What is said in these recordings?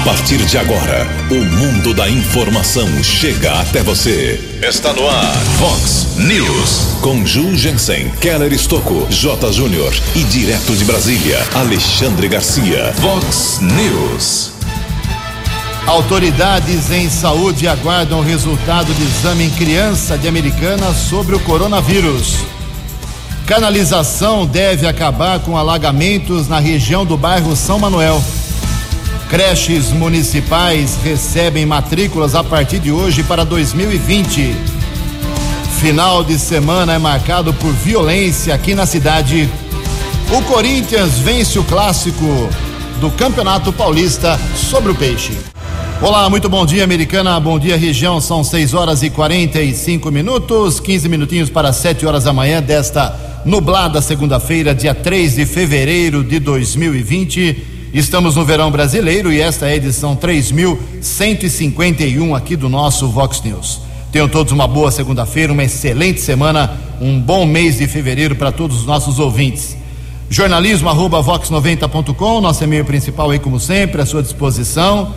A partir de agora, o mundo da informação chega até você. Está no ar, Fox News. Com Ju Jensen, Keller Estocco, J. Júnior e direto de Brasília, Alexandre Garcia. Fox News. Autoridades em saúde aguardam o resultado de exame em criança de Americana sobre o coronavírus. Canalização deve acabar com alagamentos na região do bairro São Manuel. Creches municipais recebem matrículas a partir de hoje para 2020. Final de semana é marcado por violência aqui na cidade. O Corinthians vence o clássico do Campeonato Paulista sobre o Peixe. Olá, muito bom dia, Americana. Bom dia, região. São 6 horas e 45 minutos, 15 minutinhos para 7 horas da manhã desta nublada segunda-feira, dia 3 de fevereiro de 2020. Estamos no verão brasileiro e esta é a edição 3151 aqui do nosso Vox News. Tenham todos uma boa segunda-feira, uma excelente semana, um bom mês de fevereiro para todos os nossos ouvintes. Jornalismo arroba vox90.com, nosso e-mail principal aí, como sempre, à sua disposição.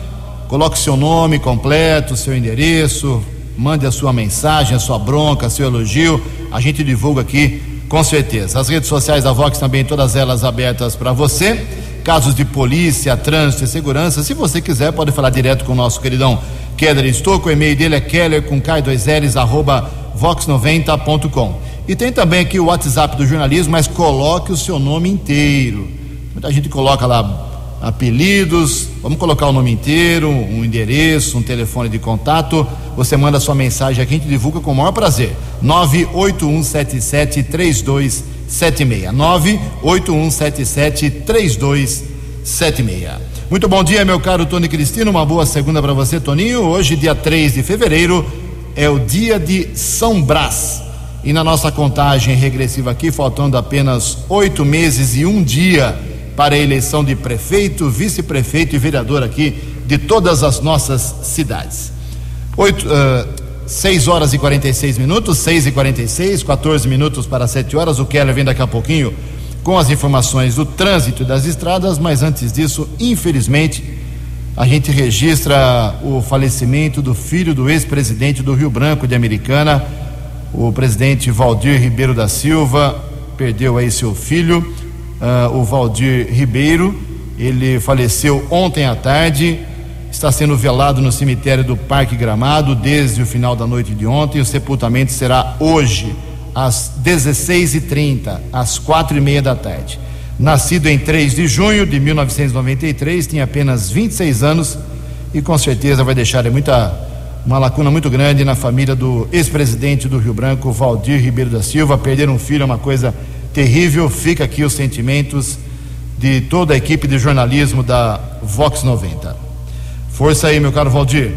Coloque seu nome completo, seu endereço, mande a sua mensagem, a sua bronca, seu elogio. A gente divulga aqui com certeza. As redes sociais da Vox também, todas elas abertas para você. Casos de polícia, trânsito e segurança. Se você quiser, pode falar direto com o nosso queridão Keller Estouco. O e-mail dele é keller com K2Ls, arroba vox90.com. E tem também aqui o WhatsApp do jornalismo, mas coloque o seu nome inteiro. Muita gente coloca lá apelidos, vamos colocar o nome inteiro, um endereço, um telefone de contato. Você manda sua mensagem aqui, a gente divulga com o maior prazer. 981773276. 981773276. Muito bom dia, meu caro Tony Cristino. Uma boa segunda para você, Toninho. Hoje, dia 3 de fevereiro, é o dia de São Brás. E na nossa contagem regressiva aqui, faltando apenas oito meses e um dia para a eleição de prefeito, vice-prefeito e vereador aqui de todas as nossas cidades. Oito, uh, 6 horas e 46 minutos, 6 e 46, 14 minutos para 7 horas. O Keller vem daqui a pouquinho com as informações do trânsito e das estradas, mas antes disso, infelizmente, a gente registra o falecimento do filho do ex-presidente do Rio Branco de Americana, o presidente Valdir Ribeiro da Silva, perdeu aí seu filho uh, o Valdir Ribeiro. Ele faleceu ontem à tarde, está sendo velado no cemitério do Parque Gramado desde o final da noite de ontem. O sepultamento será hoje, às 16h30, às quatro e meia da tarde. Nascido em 3 de junho de 1993, tinha apenas 26 anos e com certeza vai deixar muita, uma lacuna muito grande na família do ex-presidente do Rio Branco, Valdir Ribeiro da Silva. Perder um filho é uma coisa terrível. Fica aqui os sentimentos de toda a equipe de jornalismo da Vox 90. Força aí, meu caro Valdir.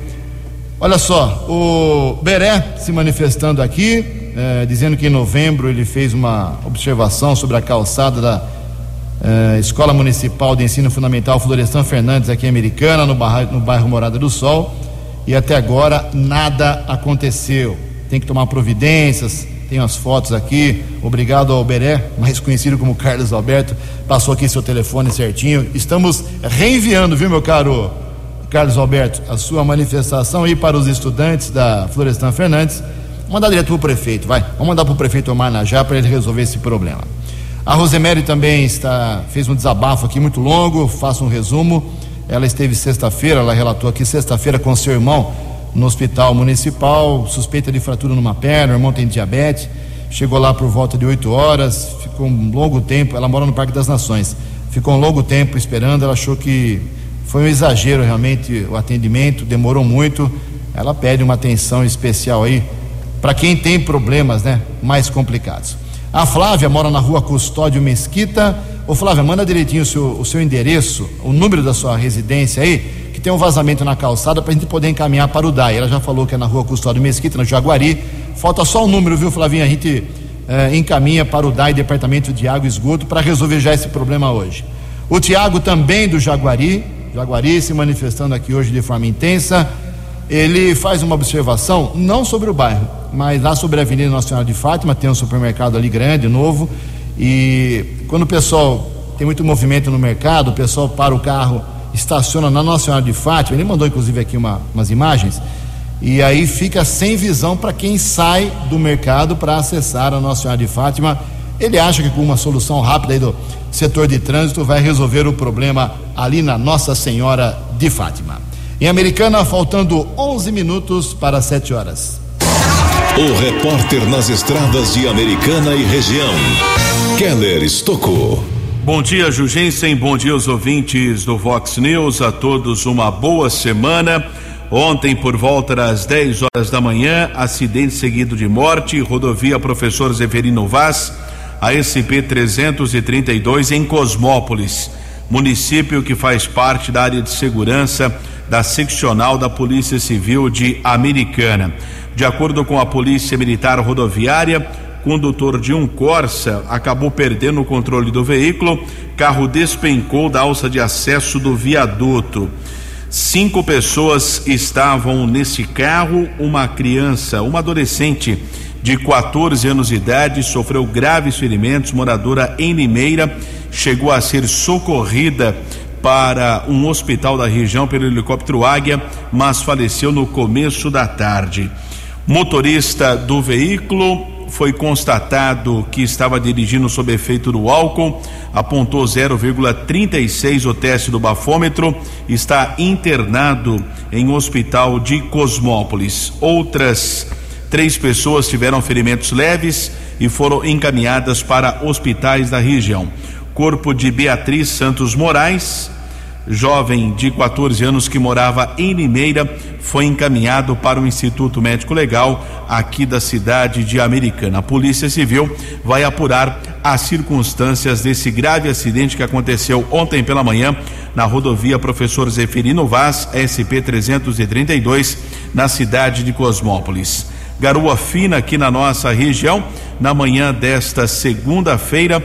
Olha só, o Beré se manifestando aqui, eh, dizendo que em novembro ele fez uma observação sobre a calçada da eh, Escola Municipal de Ensino Fundamental Florestan Fernandes, aqui em Americana, no bairro, no bairro Morada do Sol, e até agora nada aconteceu. Tem que tomar providências, tem as fotos aqui. Obrigado ao Beré, mais conhecido como Carlos Alberto, passou aqui seu telefone certinho. Estamos reenviando, viu, meu caro Carlos Alberto, a sua manifestação aí para os estudantes da Florestan Fernandes. Mandar direto para o prefeito, vai. Vamos mandar para o prefeito Omar para ele resolver esse problema. A Rosemary também está, fez um desabafo aqui muito longo, faço um resumo. Ela esteve sexta-feira, ela relatou aqui sexta-feira com seu irmão no hospital municipal, suspeita de fratura numa perna, o irmão tem diabetes, chegou lá por volta de 8 horas, ficou um longo tempo, ela mora no Parque das Nações, ficou um longo tempo esperando, ela achou que foi um exagero realmente o atendimento, demorou muito, ela pede uma atenção especial aí para quem tem problemas, né, mais complicados. A Flávia mora na rua Custódio Mesquita. Ô Flávia, manda direitinho o seu, o seu endereço, o número da sua residência aí, que tem um vazamento na calçada para a gente poder encaminhar para o DAI. Ela já falou que é na rua Custódio Mesquita, no Jaguari. Falta só o número, viu, Flavinha? A gente eh, encaminha para o DAI, Departamento de Água e Esgoto, para resolver já esse problema hoje. O Tiago também do Jaguari, Jaguari se manifestando aqui hoje de forma intensa. Ele faz uma observação, não sobre o bairro, mas lá sobre a Avenida Nacional de Fátima, tem um supermercado ali grande, novo, e quando o pessoal tem muito movimento no mercado, o pessoal para o carro estaciona na Nossa Senhora de Fátima, ele mandou inclusive aqui uma, umas imagens, e aí fica sem visão para quem sai do mercado para acessar a Nossa Senhora de Fátima. Ele acha que com uma solução rápida aí do setor de trânsito vai resolver o problema ali na Nossa Senhora de Fátima. Em Americana, faltando 11 minutos para 7 horas. O repórter nas estradas de Americana e região, Keller Estocou. Bom dia, Jugensen. Bom dia aos ouvintes do Vox News. A todos uma boa semana. Ontem, por volta das 10 horas da manhã, acidente seguido de morte, rodovia Professor Zeferino Vaz, a SP 332 em Cosmópolis, município que faz parte da área de segurança da seccional da Polícia Civil de Americana. De acordo com a Polícia Militar Rodoviária, condutor de um Corsa acabou perdendo o controle do veículo, carro despencou da alça de acesso do viaduto. Cinco pessoas estavam nesse carro, uma criança, uma adolescente de 14 anos de idade sofreu graves ferimentos, moradora em Limeira, chegou a ser socorrida para um hospital da região pelo helicóptero Águia, mas faleceu no começo da tarde. Motorista do veículo foi constatado que estava dirigindo sob efeito do álcool, apontou 0,36 o teste do bafômetro, está internado em hospital de Cosmópolis. Outras três pessoas tiveram ferimentos leves e foram encaminhadas para hospitais da região. Corpo de Beatriz Santos Moraes, jovem de 14 anos que morava em Limeira, foi encaminhado para o Instituto Médico Legal aqui da cidade de Americana. A Polícia Civil vai apurar as circunstâncias desse grave acidente que aconteceu ontem pela manhã na rodovia Professor Zeferino Vaz, SP 332, na cidade de Cosmópolis. Garoa fina aqui na nossa região, na manhã desta segunda-feira,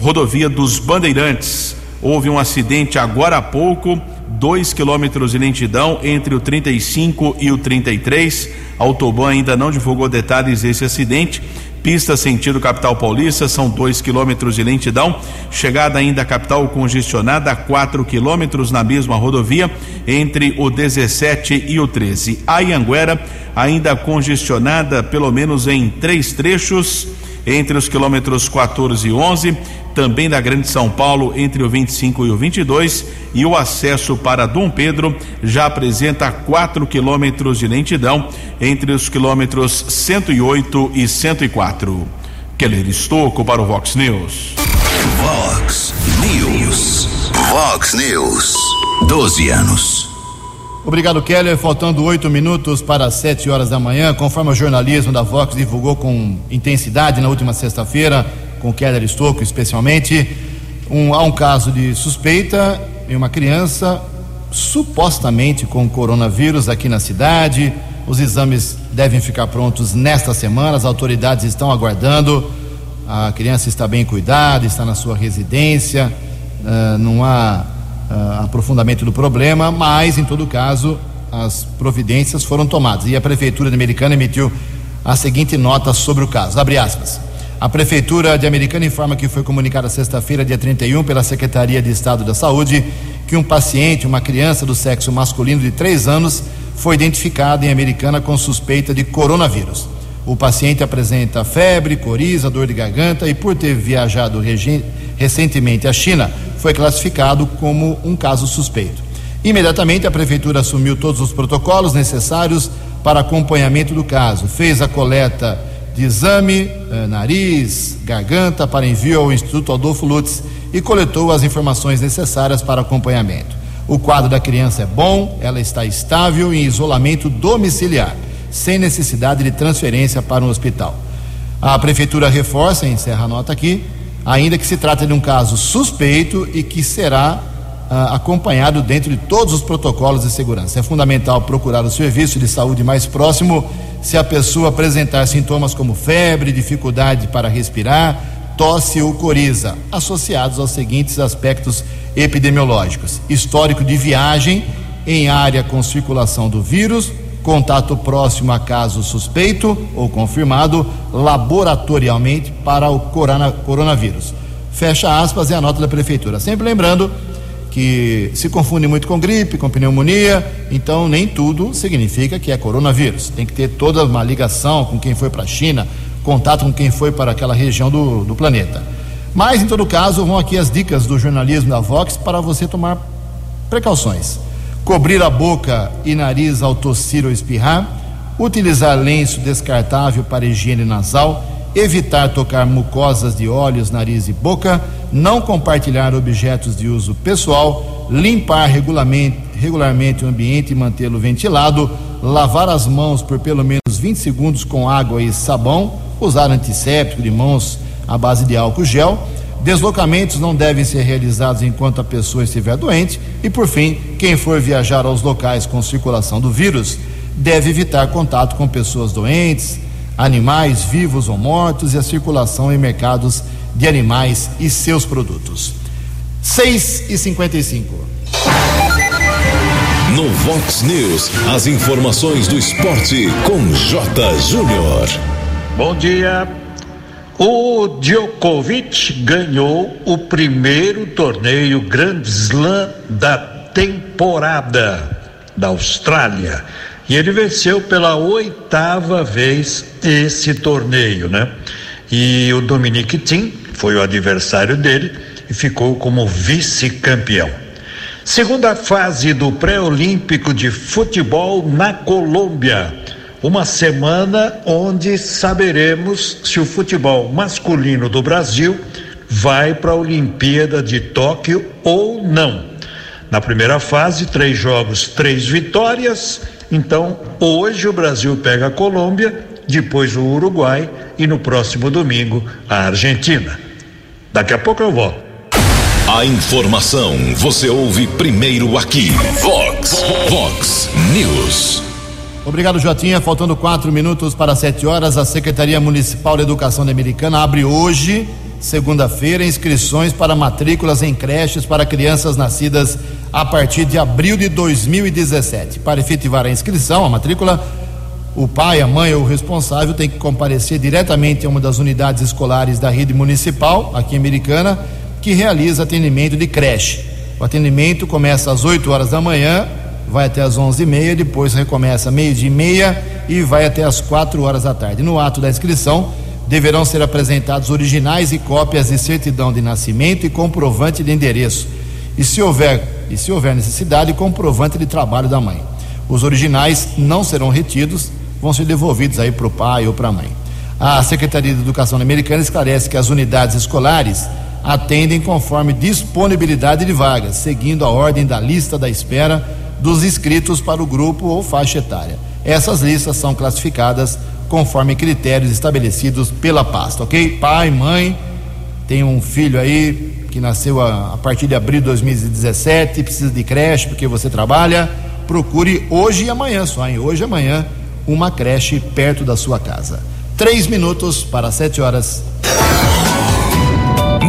rodovia dos Bandeirantes Houve um acidente agora há pouco, dois quilômetros de lentidão entre o 35 e o 33. A Autoban ainda não divulgou detalhes desse acidente. Pista sentido capital paulista, são dois quilômetros de lentidão. Chegada ainda à capital congestionada, quatro quilômetros na mesma rodovia, entre o 17 e o 13. A Ianguera ainda congestionada, pelo menos em três trechos entre os quilômetros 14 e 11, também da Grande São Paulo entre o 25 e o 22, e o acesso para Dom Pedro já apresenta 4 quilômetros de lentidão entre os quilômetros 108 e 104. Keller Estocco para o Vox News. Vox News. Vox News. 12 anos. Obrigado, Keller. Faltando oito minutos para sete horas da manhã, conforme o jornalismo da Vox divulgou com intensidade na última sexta-feira, com Keller Estocco especialmente, um, há um caso de suspeita em uma criança supostamente com coronavírus aqui na cidade. Os exames devem ficar prontos nesta semana, as autoridades estão aguardando. A criança está bem cuidada, está na sua residência, uh, não há uh, aprofundamento do problema, mas, em todo caso, as providências foram tomadas. E a Prefeitura Americana emitiu a seguinte nota sobre o caso. Abre aspas. A Prefeitura de Americana informa que foi comunicada sexta-feira, dia 31, pela Secretaria de Estado da Saúde, que um paciente, uma criança do sexo masculino de 3 anos, foi identificado em Americana com suspeita de coronavírus. O paciente apresenta febre, coriza, dor de garganta e, por ter viajado recentemente à China, foi classificado como um caso suspeito. Imediatamente, a Prefeitura assumiu todos os protocolos necessários para acompanhamento do caso, fez a coleta de exame, eh, nariz, garganta para envio ao Instituto Adolfo Lutz e coletou as informações necessárias para acompanhamento. O quadro da criança é bom, ela está estável em isolamento domiciliar, sem necessidade de transferência para um hospital. A Prefeitura reforça, encerra a nota aqui, ainda que se trata de um caso suspeito e que será ah, acompanhado dentro de todos os protocolos de segurança. É fundamental procurar o serviço de saúde mais próximo se a pessoa apresentar sintomas como febre, dificuldade para respirar, tosse ou coriza, associados aos seguintes aspectos epidemiológicos: histórico de viagem em área com circulação do vírus, contato próximo a caso suspeito ou confirmado laboratorialmente para o corona, coronavírus. Fecha aspas é a nota da prefeitura. Sempre lembrando que se confundem muito com gripe, com pneumonia, então nem tudo significa que é coronavírus. Tem que ter toda uma ligação com quem foi para a China, contato com quem foi para aquela região do, do planeta. Mas, em todo caso, vão aqui as dicas do jornalismo da Vox para você tomar precauções. Cobrir a boca e nariz ao tossir ou espirrar, utilizar lenço descartável para higiene nasal, evitar tocar mucosas de olhos, nariz e boca, não compartilhar objetos de uso pessoal, limpar regularmente, o ambiente e mantê-lo ventilado, lavar as mãos por pelo menos 20 segundos com água e sabão, usar antisséptico de mãos à base de álcool gel. Deslocamentos não devem ser realizados enquanto a pessoa estiver doente. E, por fim, quem for viajar aos locais com circulação do vírus deve evitar contato com pessoas doentes, animais vivos ou mortos e a circulação em mercados de animais e seus produtos. 6 e 55. No Vox News, as informações do esporte com J. Júnior. Bom dia. O Djokovic ganhou o primeiro torneio Grand Slam da temporada da Austrália. E ele venceu pela oitava vez esse torneio, né? E o Dominic Thiem foi o adversário dele e ficou como vice-campeão. Segunda fase do pré-olímpico de futebol na Colômbia. Uma semana onde saberemos se o futebol masculino do Brasil vai para a Olimpíada de Tóquio ou não. Na primeira fase, três jogos, três vitórias. Então, hoje o Brasil pega a Colômbia, depois o Uruguai e no próximo domingo a Argentina. Daqui a pouco eu volto. A informação você ouve primeiro aqui. Vox, Vox News. Obrigado, Jotinha. Faltando quatro minutos para sete horas, a Secretaria Municipal de Educação da Americana abre hoje, segunda-feira, inscrições para matrículas em creches para crianças nascidas a partir de abril de 2017. Para efetivar a inscrição, a matrícula, o pai, a mãe ou o responsável tem que comparecer diretamente a uma das unidades escolares da rede municipal, aqui em Americana, que realiza atendimento de creche. O atendimento começa às 8 horas da manhã vai até e meia, depois recomeça meio-dia e meia e vai até as quatro horas da tarde. No ato da inscrição, deverão ser apresentados originais e cópias de certidão de nascimento e comprovante de endereço. E se houver, e se houver necessidade, comprovante de trabalho da mãe. Os originais não serão retidos, vão ser devolvidos aí para o pai ou para a mãe. A Secretaria de Educação Americana esclarece que as unidades escolares atendem conforme disponibilidade de vagas, seguindo a ordem da lista da espera dos inscritos para o grupo ou faixa etária. Essas listas são classificadas conforme critérios estabelecidos pela pasta, ok? Pai, mãe, tem um filho aí que nasceu a, a partir de abril de 2017, precisa de creche porque você trabalha, procure hoje e amanhã só, hein? Hoje e amanhã, uma creche perto da sua casa. Três minutos para sete horas.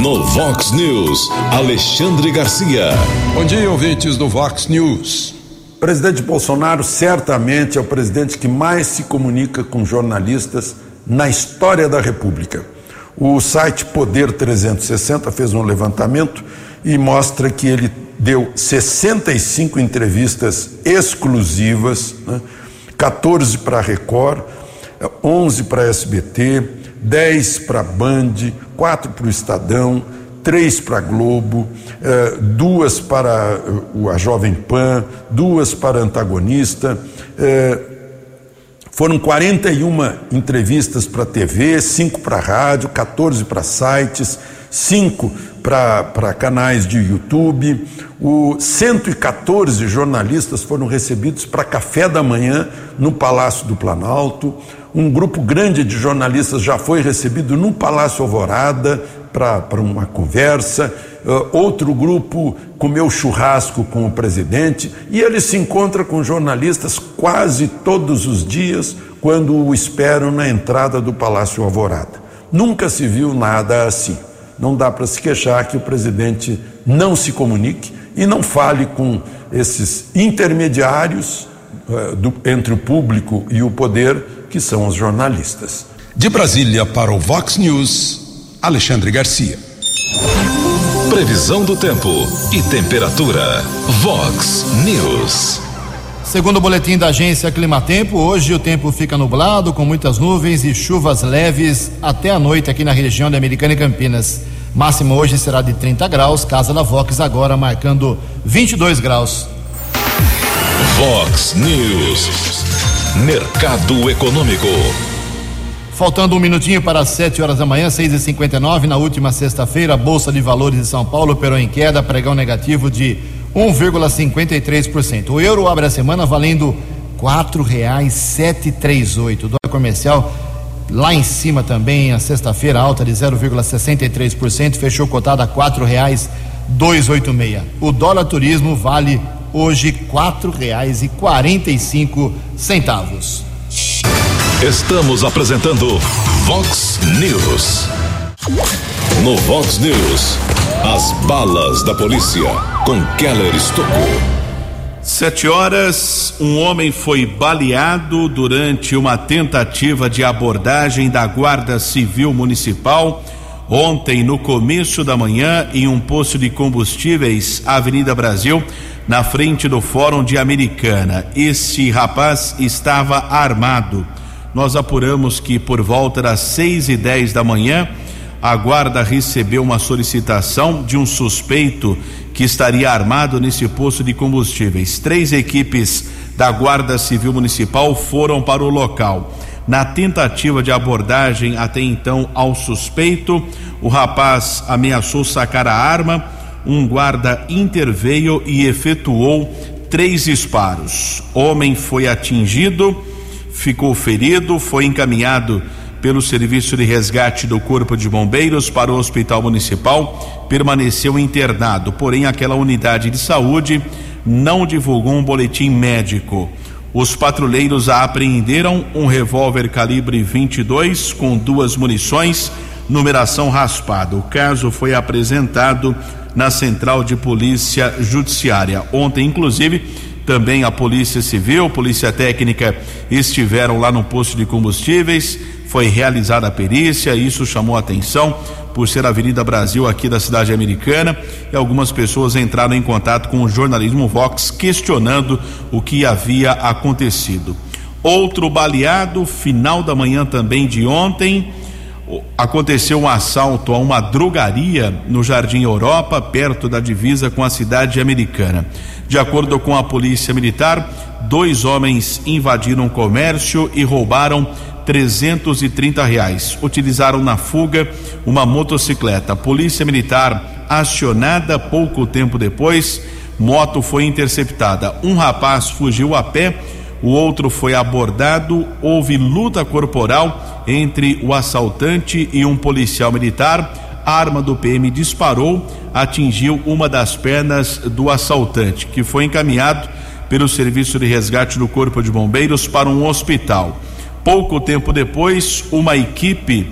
No Vox News, Alexandre Garcia. Bom dia, ouvintes do Vox News presidente Bolsonaro certamente é o presidente que mais se comunica com jornalistas na história da República. O site Poder 360 fez um levantamento e mostra que ele deu 65 entrevistas exclusivas, né? 14 para Record, 11 para SBT, 10 para Band, 4 para o Estadão, três para a Globo, eh, duas para eh, a Jovem Pan, duas para Antagonista. Eh, foram 41 entrevistas para TV, cinco para rádio, 14 para sites, cinco para canais de YouTube. O 114 jornalistas foram recebidos para café da manhã no Palácio do Planalto. Um grupo grande de jornalistas já foi recebido no Palácio Alvorada, para uma conversa, uh, outro grupo comeu churrasco com o presidente e ele se encontra com jornalistas quase todos os dias quando o esperam na entrada do Palácio Alvorada. Nunca se viu nada assim. Não dá para se queixar que o presidente não se comunique e não fale com esses intermediários uh, do, entre o público e o poder, que são os jornalistas. De Brasília para o Vox News. Alexandre Garcia. Previsão do tempo e temperatura. Vox News. Segundo o boletim da agência Climatempo, hoje o tempo fica nublado, com muitas nuvens e chuvas leves até a noite aqui na região de Americana e Campinas. Máximo hoje será de 30 graus, Casa da Vox agora marcando 22 graus. Vox News. Mercado Econômico. Faltando um minutinho para as 7 horas da manhã, 6h59, na última sexta-feira, a Bolsa de Valores de São Paulo operou em queda, pregão negativo de 1,53%. O euro abre a semana valendo R$ 4,738. O dólar comercial lá em cima também, a sexta-feira, alta de 0,63%, fechou cotada a R$ 4,286. O dólar turismo vale hoje R$ 4,45. Estamos apresentando Vox News. No Vox News, as balas da polícia com Keller Estocou. Sete horas, um homem foi baleado durante uma tentativa de abordagem da Guarda Civil Municipal ontem no começo da manhã em um posto de combustíveis, Avenida Brasil, na frente do Fórum de Americana. Esse rapaz estava armado nós apuramos que por volta das seis e dez da manhã, a guarda recebeu uma solicitação de um suspeito que estaria armado nesse posto de combustíveis. Três equipes da Guarda Civil Municipal foram para o local. Na tentativa de abordagem até então ao suspeito, o rapaz ameaçou sacar a arma. Um guarda interveio e efetuou três disparos. Homem foi atingido ficou ferido, foi encaminhado pelo serviço de resgate do Corpo de Bombeiros para o Hospital Municipal, permaneceu internado, porém aquela unidade de saúde não divulgou um boletim médico. Os patrulheiros apreenderam um revólver calibre 22 com duas munições, numeração raspada. O caso foi apresentado na Central de Polícia Judiciária. Ontem, inclusive, também a Polícia Civil, Polícia Técnica estiveram lá no posto de combustíveis. Foi realizada a perícia, isso chamou atenção por ser a Avenida Brasil aqui da cidade americana e algumas pessoas entraram em contato com o jornalismo Vox questionando o que havia acontecido. Outro baleado, final da manhã também de ontem, aconteceu um assalto a uma drogaria no Jardim Europa, perto da divisa com a cidade americana. De acordo com a polícia militar, dois homens invadiram o comércio e roubaram 330 reais. Utilizaram na fuga uma motocicleta. A polícia militar acionada pouco tempo depois, moto foi interceptada. Um rapaz fugiu a pé o outro foi abordado. Houve luta corporal entre o assaltante e um policial militar. A arma do PM disparou, atingiu uma das pernas do assaltante, que foi encaminhado pelo serviço de resgate do Corpo de Bombeiros para um hospital. Pouco tempo depois, uma equipe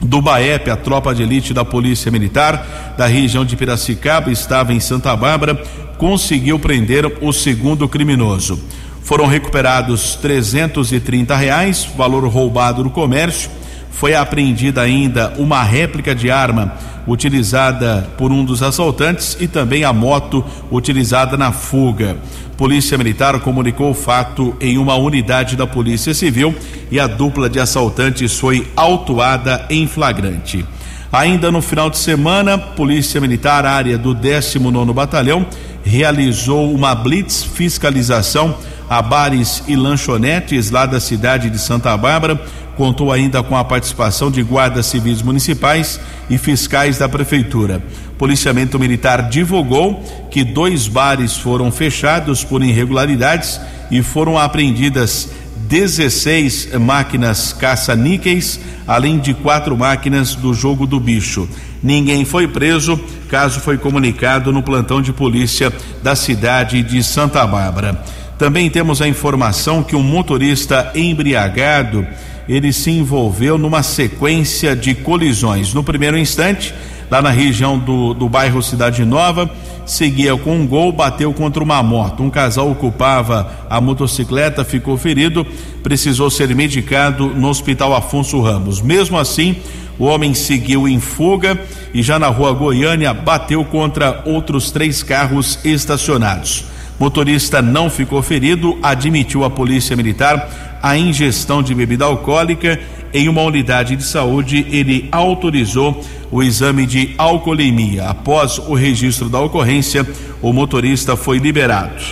do BAEP, a tropa de elite da Polícia Militar da região de Piracicaba, estava em Santa Bárbara, conseguiu prender o segundo criminoso. Foram recuperados 330 reais, valor roubado no comércio. Foi apreendida ainda uma réplica de arma utilizada por um dos assaltantes e também a moto utilizada na fuga. Polícia Militar comunicou o fato em uma unidade da Polícia Civil e a dupla de assaltantes foi autuada em flagrante. Ainda no final de semana, Polícia Militar, área do 19 Batalhão, realizou uma blitz fiscalização a bares e lanchonetes lá da cidade de Santa Bárbara. Contou ainda com a participação de guardas civis municipais e fiscais da prefeitura. Policiamento Militar divulgou que dois bares foram fechados por irregularidades e foram apreendidas 16 máquinas caça-níqueis, além de quatro máquinas do jogo do bicho. Ninguém foi preso, caso foi comunicado no plantão de polícia da cidade de Santa Bárbara. Também temos a informação que um motorista embriagado ele se envolveu numa sequência de colisões. No primeiro instante, lá na região do, do bairro Cidade Nova. Seguia com um gol, bateu contra uma moto. Um casal ocupava a motocicleta, ficou ferido, precisou ser medicado no Hospital Afonso Ramos. Mesmo assim, o homem seguiu em fuga e já na rua Goiânia bateu contra outros três carros estacionados. Motorista não ficou ferido, admitiu a Polícia Militar a ingestão de bebida alcoólica em uma unidade de saúde. Ele autorizou o exame de alcoolemia. Após o registro da ocorrência, o motorista foi liberado.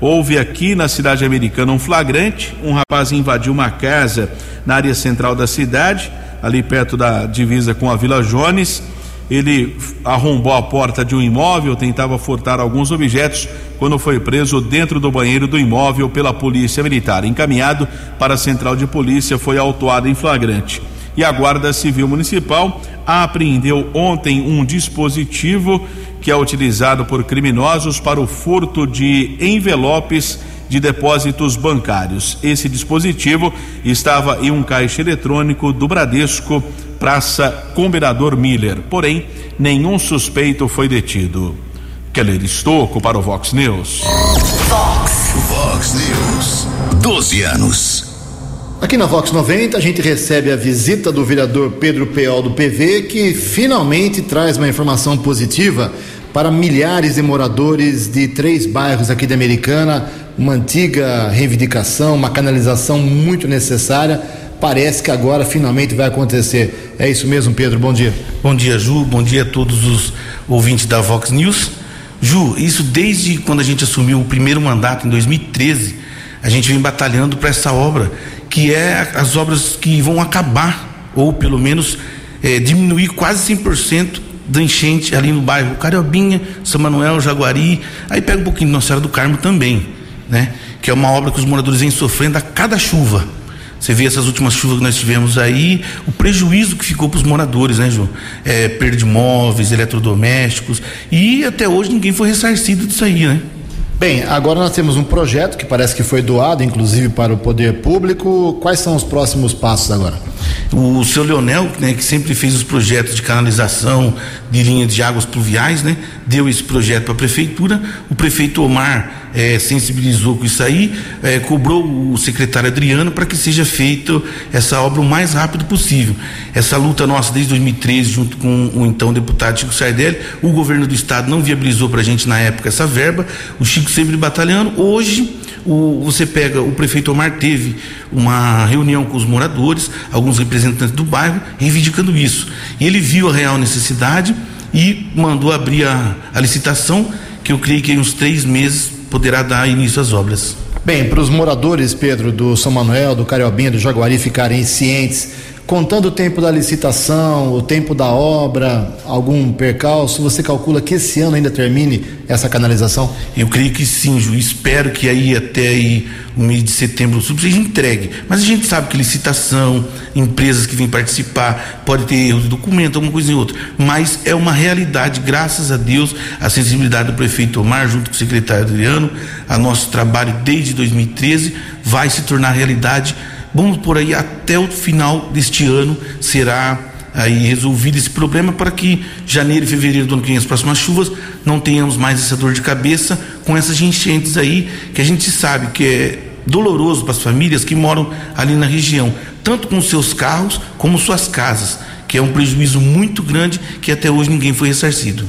Houve aqui na cidade americana um flagrante: um rapaz invadiu uma casa na área central da cidade, ali perto da divisa com a Vila Jones ele arrombou a porta de um imóvel, tentava furtar alguns objetos, quando foi preso dentro do banheiro do imóvel pela Polícia Militar. Encaminhado para a central de polícia, foi autuado em flagrante. E a Guarda Civil Municipal apreendeu ontem um dispositivo que é utilizado por criminosos para o furto de envelopes de depósitos bancários. Esse dispositivo estava em um caixa eletrônico do Bradesco Praça Combinador Miller. Porém, nenhum suspeito foi detido. Keller Estocco para o Vox News. Vox. News. 12 anos. Aqui na Vox 90 a gente recebe a visita do vereador Pedro Peol do PV, que finalmente traz uma informação positiva para milhares de moradores de três bairros aqui da Americana, uma antiga reivindicação, uma canalização muito necessária parece que agora finalmente vai acontecer. É isso mesmo, Pedro? Bom dia. Bom dia, Ju. Bom dia a todos os ouvintes da Vox News. Ju, isso desde quando a gente assumiu o primeiro mandato, em 2013, a gente vem batalhando para essa obra, que é as obras que vão acabar, ou pelo menos é, diminuir quase 100% da enchente ali no bairro Cariobinha, São Manuel, Jaguari, aí pega um pouquinho de Nossa Senhora do Carmo também, né? Que é uma obra que os moradores vêm sofrendo a cada chuva. Você vê essas últimas chuvas que nós tivemos aí, o prejuízo que ficou para os moradores, né, João? É, perda de móveis, eletrodomésticos, e até hoje ninguém foi ressarcido disso aí, né? Bem, agora nós temos um projeto que parece que foi doado, inclusive para o poder público. Quais são os próximos passos agora? O seu Leonel, né, que sempre fez os projetos de canalização, de linha de águas pluviais, né, deu esse projeto para a prefeitura. O prefeito Omar é, sensibilizou com isso aí, é, cobrou o secretário Adriano para que seja feita essa obra o mais rápido possível. Essa luta nossa desde 2013, junto com o então deputado Chico Sardelli, o governo do estado não viabilizou para a gente na época essa verba. O Chico sempre batalhando. Hoje o, você pega, o prefeito Omar teve uma reunião com os moradores, alguns representantes do bairro, reivindicando isso. Ele viu a real necessidade e mandou abrir a, a licitação, que eu creio que em uns três meses poderá dar início às obras. Bem, para os moradores, Pedro, do São Manuel, do Cariobinha, do Jaguari ficarem cientes Contando o tempo da licitação, o tempo da obra, algum percalço, você calcula que esse ano ainda termine essa canalização? Eu creio que sim, Ju. Espero que aí até aí, o mês de setembro seja entregue. Mas a gente sabe que licitação, empresas que vêm participar, pode ter erro de documento, alguma coisa em outra. Mas é uma realidade, graças a Deus, a sensibilidade do prefeito Omar, junto com o secretário Adriano, a nosso trabalho desde 2013 vai se tornar realidade Vamos por aí até o final deste ano será aí resolvido esse problema para que janeiro e fevereiro do ano que vem, as próximas chuvas, não tenhamos mais essa dor de cabeça com essas enchentes aí, que a gente sabe que é doloroso para as famílias que moram ali na região, tanto com seus carros como suas casas, que é um prejuízo muito grande que até hoje ninguém foi ressarcido.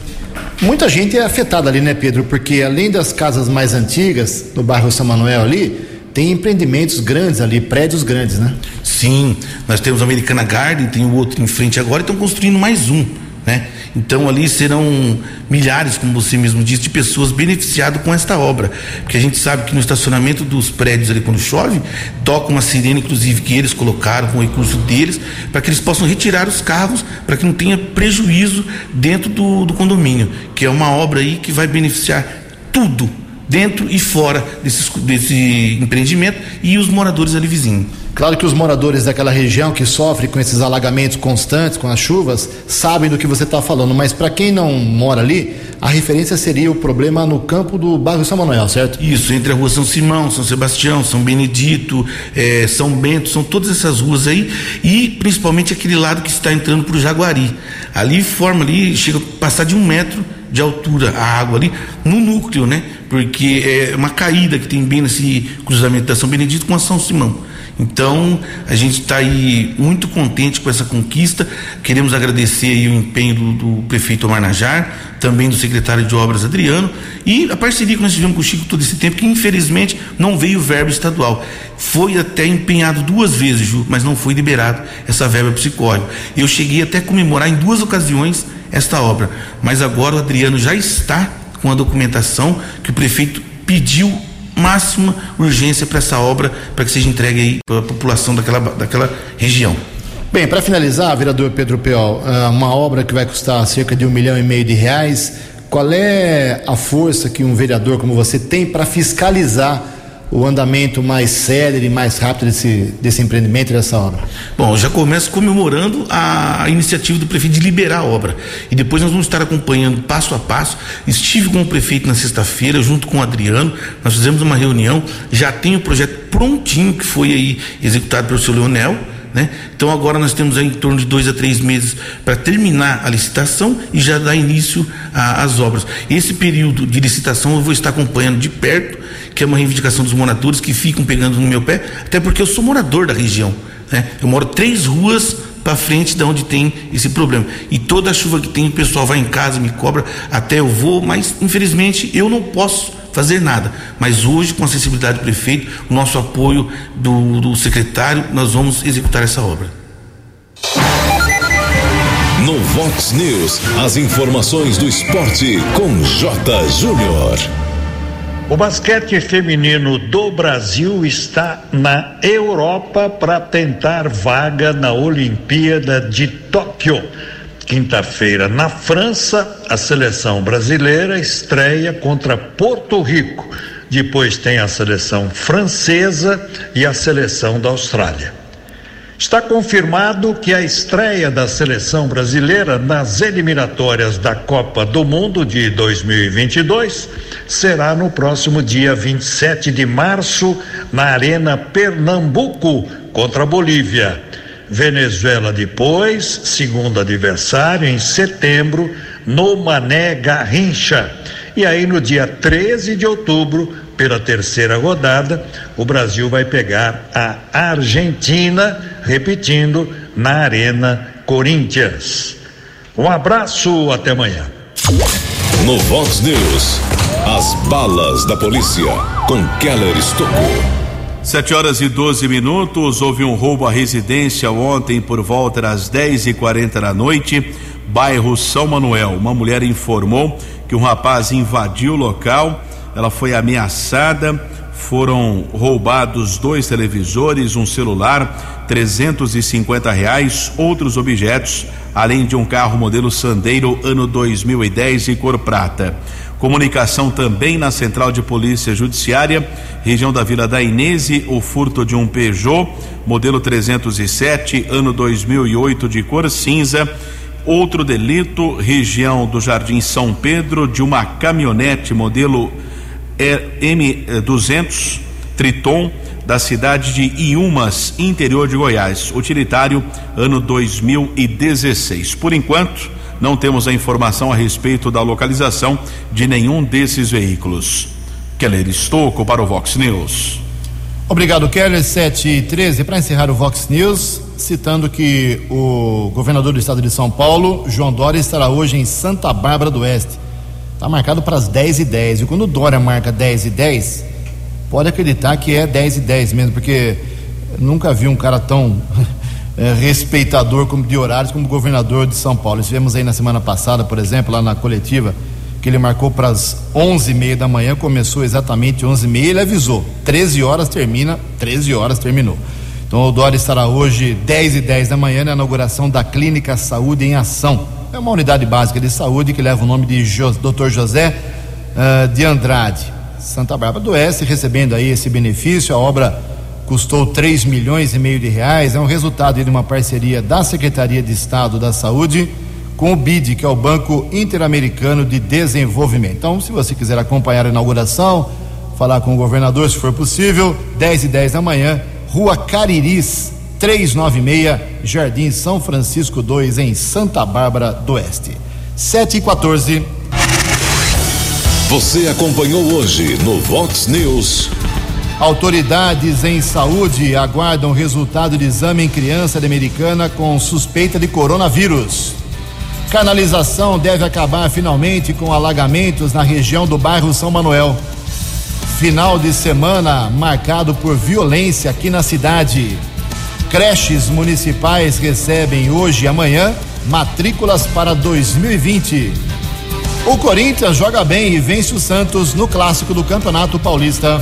Muita gente é afetada ali, né, Pedro? Porque além das casas mais antigas do bairro São Manuel ali, tem empreendimentos grandes ali, prédios grandes, né? Sim, nós temos a Americana Garden, tem o outro em frente agora e estão construindo mais um, né? Então ali serão milhares, como você mesmo disse, de pessoas beneficiadas com esta obra. Porque a gente sabe que no estacionamento dos prédios ali quando chove, toca uma sirene, inclusive, que eles colocaram com o recurso deles, para que eles possam retirar os carros, para que não tenha prejuízo dentro do, do condomínio, que é uma obra aí que vai beneficiar tudo dentro e fora desse, desse empreendimento e os moradores ali vizinhos. Claro que os moradores daquela região que sofrem com esses alagamentos constantes, com as chuvas, sabem do que você está falando, mas para quem não mora ali, a referência seria o problema no campo do bairro São Manuel, certo? Isso, entre a rua São Simão, São Sebastião, São Benedito, é, São Bento, são todas essas ruas aí, e principalmente aquele lado que está entrando para o Jaguari. Ali forma ali, chega a passar de um metro de altura a água ali no núcleo, né? Porque é uma caída que tem bem nesse cruzamento da São Benedito com a São Simão. Então, a gente está aí muito contente com essa conquista. Queremos agradecer aí o empenho do, do prefeito Omar Najar, também do secretário de Obras Adriano, e a parceria que nós tivemos com o Chico todo esse tempo, que infelizmente não veio verba estadual. Foi até empenhado duas vezes, Ju, mas não foi liberado essa verba psicóloga. Eu cheguei até a comemorar em duas ocasiões esta obra, mas agora o Adriano já está com a documentação que o prefeito pediu máxima urgência para essa obra, para que seja entregue aí para a população daquela, daquela região. Bem, para finalizar, vereador Pedro Peol, ah, uma obra que vai custar cerca de um milhão e meio de reais, qual é a força que um vereador como você tem para fiscalizar o andamento mais célere, mais rápido desse, desse empreendimento, dessa obra? Bom, já começo comemorando a iniciativa do prefeito de liberar a obra. E depois nós vamos estar acompanhando passo a passo. Estive com o prefeito na sexta-feira, junto com o Adriano, nós fizemos uma reunião, já tem o projeto prontinho que foi aí executado pelo seu Leonel né? Então agora nós temos em torno de dois a três meses para terminar a licitação e já dar início às obras. Esse período de licitação eu vou estar acompanhando de perto, que é uma reivindicação dos moradores que ficam pegando no meu pé, até porque eu sou morador da região. Né? Eu moro três ruas para frente de onde tem esse problema. E toda a chuva que tem, o pessoal vai em casa, me cobra, até eu vou, mas infelizmente eu não posso fazer nada. Mas hoje, com a sensibilidade do prefeito, o nosso apoio do, do secretário, nós vamos executar essa obra. No Vox News, as informações do esporte com J. Júnior. O basquete feminino do Brasil está na Europa para tentar vaga na Olimpíada de Tóquio. Quinta-feira, na França, a seleção brasileira estreia contra Porto Rico. Depois tem a seleção francesa e a seleção da Austrália. Está confirmado que a estreia da seleção brasileira nas eliminatórias da Copa do Mundo de 2022 será no próximo dia 27 de março, na Arena Pernambuco, contra a Bolívia. Venezuela depois, segundo adversário, em setembro, no Mané Garrincha. E aí, no dia 13 de outubro, pela terceira rodada, o Brasil vai pegar a Argentina, repetindo, na Arena Corinthians. Um abraço, até amanhã. No Vox News, as balas da polícia com Keller Estocou. Sete horas e 12 minutos. Houve um roubo à residência ontem por volta das 10 e 40 da noite, bairro São Manuel. Uma mulher informou que um rapaz invadiu o local. Ela foi ameaçada. Foram roubados dois televisores, um celular, 350 reais, outros objetos, além de um carro modelo Sandeiro ano 2010 e cor prata. Comunicação também na Central de Polícia Judiciária, região da Vila da Inese, o furto de um Peugeot, modelo 307, ano 2008, de cor cinza. Outro delito, região do Jardim São Pedro, de uma caminhonete modelo M200 Triton, da cidade de Iumas, interior de Goiás. Utilitário, ano 2016. Por enquanto não temos a informação a respeito da localização de nenhum desses veículos. Keller Estocco para o Vox News. Obrigado, Keller. 7 e 13. Para encerrar o Vox News, citando que o governador do estado de São Paulo, João Dória, estará hoje em Santa Bárbara do Oeste. Está marcado para as 10 e 10. E quando o Dória marca 10 e 10, pode acreditar que é 10 e 10 mesmo, porque nunca vi um cara tão é, respeitador como de horários como governador de São Paulo. Estivemos aí na semana passada, por exemplo, lá na coletiva, que ele marcou para as 11h30 da manhã, começou exatamente 11h30 ele avisou: 13 horas termina, 13 horas terminou. Então o Dória estará hoje 10 e 10 da manhã na inauguração da Clínica Saúde em Ação. É uma unidade básica de saúde que leva o nome de jo Dr. José uh, de Andrade, Santa Bárbara do Oeste, recebendo aí esse benefício. A obra custou 3 milhões e meio de reais. É um resultado de uma parceria da Secretaria de Estado da Saúde com o BID, que é o Banco Interamericano de Desenvolvimento. Então, se você quiser acompanhar a inauguração, falar com o governador, se for possível, 10 e 10 da manhã, Rua Cariris, 396, Jardim São Francisco 2, em Santa Bárbara do Oeste. 7 e 14. Você acompanhou hoje no Vox News. Autoridades em saúde aguardam resultado de exame em criança americana com suspeita de coronavírus. Canalização deve acabar finalmente com alagamentos na região do bairro São Manuel. Final de semana marcado por violência aqui na cidade. Creches municipais recebem hoje e amanhã matrículas para 2020. O Corinthians joga bem e vence o Santos no clássico do Campeonato Paulista.